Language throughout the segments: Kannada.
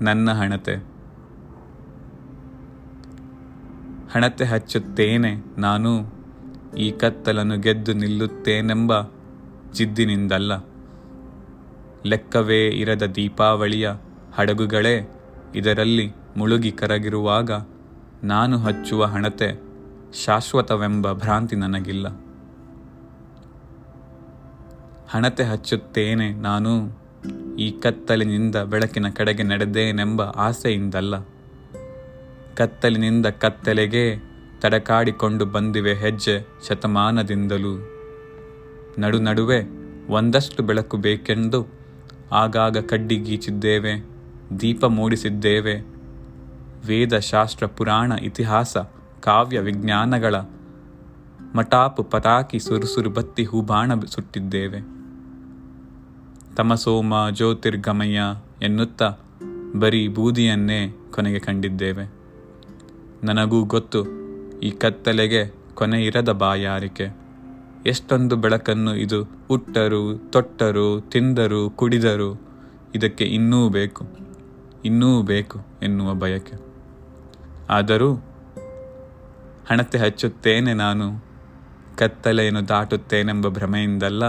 ನನ್ನ ಹಣತೆ. ಹಣತೆ ಹಚ್ಚುತ್ತೇನೆ ನಾನು, ಈ ಕತ್ತಲನ್ನು ಗೆದ್ದು ನಿಲ್ಲುತ್ತೇನೆಂಬ ಜಿದ್ದಿನಿಂದಲ್ಲ. ಲೆಕ್ಕವೇ ಇರದ ದೀಪಾವಳಿಯ ಹಡಗುಗಳೇ ಇದರಲ್ಲಿ ಮುಳುಗಿ ಕರಗಿರುವಾಗ ನಾನು ಹಚ್ಚುವ ಹಣತೆ ಶಾಶ್ವತವೆಂಬ ಭ್ರಾಂತಿ ನನಗಿಲ್ಲ. ಹಣತೆ ಹಚ್ಚುತ್ತೇನೆ ನಾನು ಈ ಕತ್ತಲಿನಿಂದ ಬೆಳಕಿನ ಕಡೆಗೆ ನಡೆದೇನೆಂಬ ಆಸೆಯಿಂದಲ್ಲ. ಕತ್ತಲಿನಿಂದ ಕತ್ತಲೆಗೆ ತಡಕಾಡಿಕೊಂಡು ಬಂದಿವೆ ಹೆಜ್ಜೆ ಶತಮಾನದಿಂದಲೂ. ನಡು ನಡುವೆ ಒಂದಷ್ಟು ಬೆಳಕು ಬೇಕೆಂದು ಆಗಾಗ ಕಡ್ಡಿಗೀಚಿದ್ದೇವೆ ದೀಪ ಮೂಡಿಸಿದ್ದೇವೆ. ವೇದ ಶಾಸ್ತ್ರ ಪುರಾಣ ಇತಿಹಾಸ, ಕಾವ್ಯ ವಿಜ್ಞಾನಗಳ ಮಟಾಪು ಪತಾಕಿ ಸುರುಸುರು ಬತ್ತಿ ಹೂಬಾಣ ಸುಟ್ಟಿದ್ದೇವೆ. ತಮಸೋಮ ಜ್ಯೋತಿರ್ಗಮಯ ಎನ್ನುತ್ತಾ ಬರೀ ಬೂದಿಯನ್ನೇ ಕೊನೆಗೆ ಕಂಡಿದ್ದೇವೆ. ನನಗೂ ಗೊತ್ತು, ಈ ಕತ್ತಲೆಗೆ ಕೊನೆ ಇರದ ಬಾಯಾರಿಕೆ. ಎಷ್ಟೊಂದು ಬೆಳಕನ್ನು ಇದು ಉಟ್ಟರು, ತೊಟ್ಟರು, ತಿಂದರು, ಕುಡಿದರು, ಇದಕ್ಕೆ ಇನ್ನೂ ಬೇಕು ಇನ್ನೂ ಬೇಕು ಎನ್ನುವ ಬಯಕೆ. ಆದರೂ ಹಣತೆ ಹಚ್ಚುತ್ತೇನೆ ನಾನು, ಕತ್ತಲೆಯನ್ನು ದಾಟುತ್ತೇನೆಂಬ ಭ್ರಮೆಯಿಂದಲ್ಲ,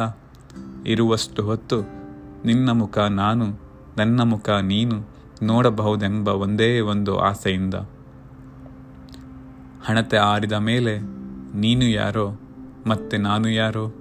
ಇರುವಷ್ಟು ಹೊತ್ತು ನಿನ್ನ ಮುಖ ನಾನು, ನನ್ನ ಮುಖ ನೀನು ನೋಡಬಹುದೆಂಬ ಒಂದೇ ಒಂದು ಆಸೆಯಿಂದ. ಹಣತೆ ಆರಿದ ಮೇಲೆ ನೀನು ಯಾರೋ ಮತ್ತೆ ನಾನು ಯಾರೋ?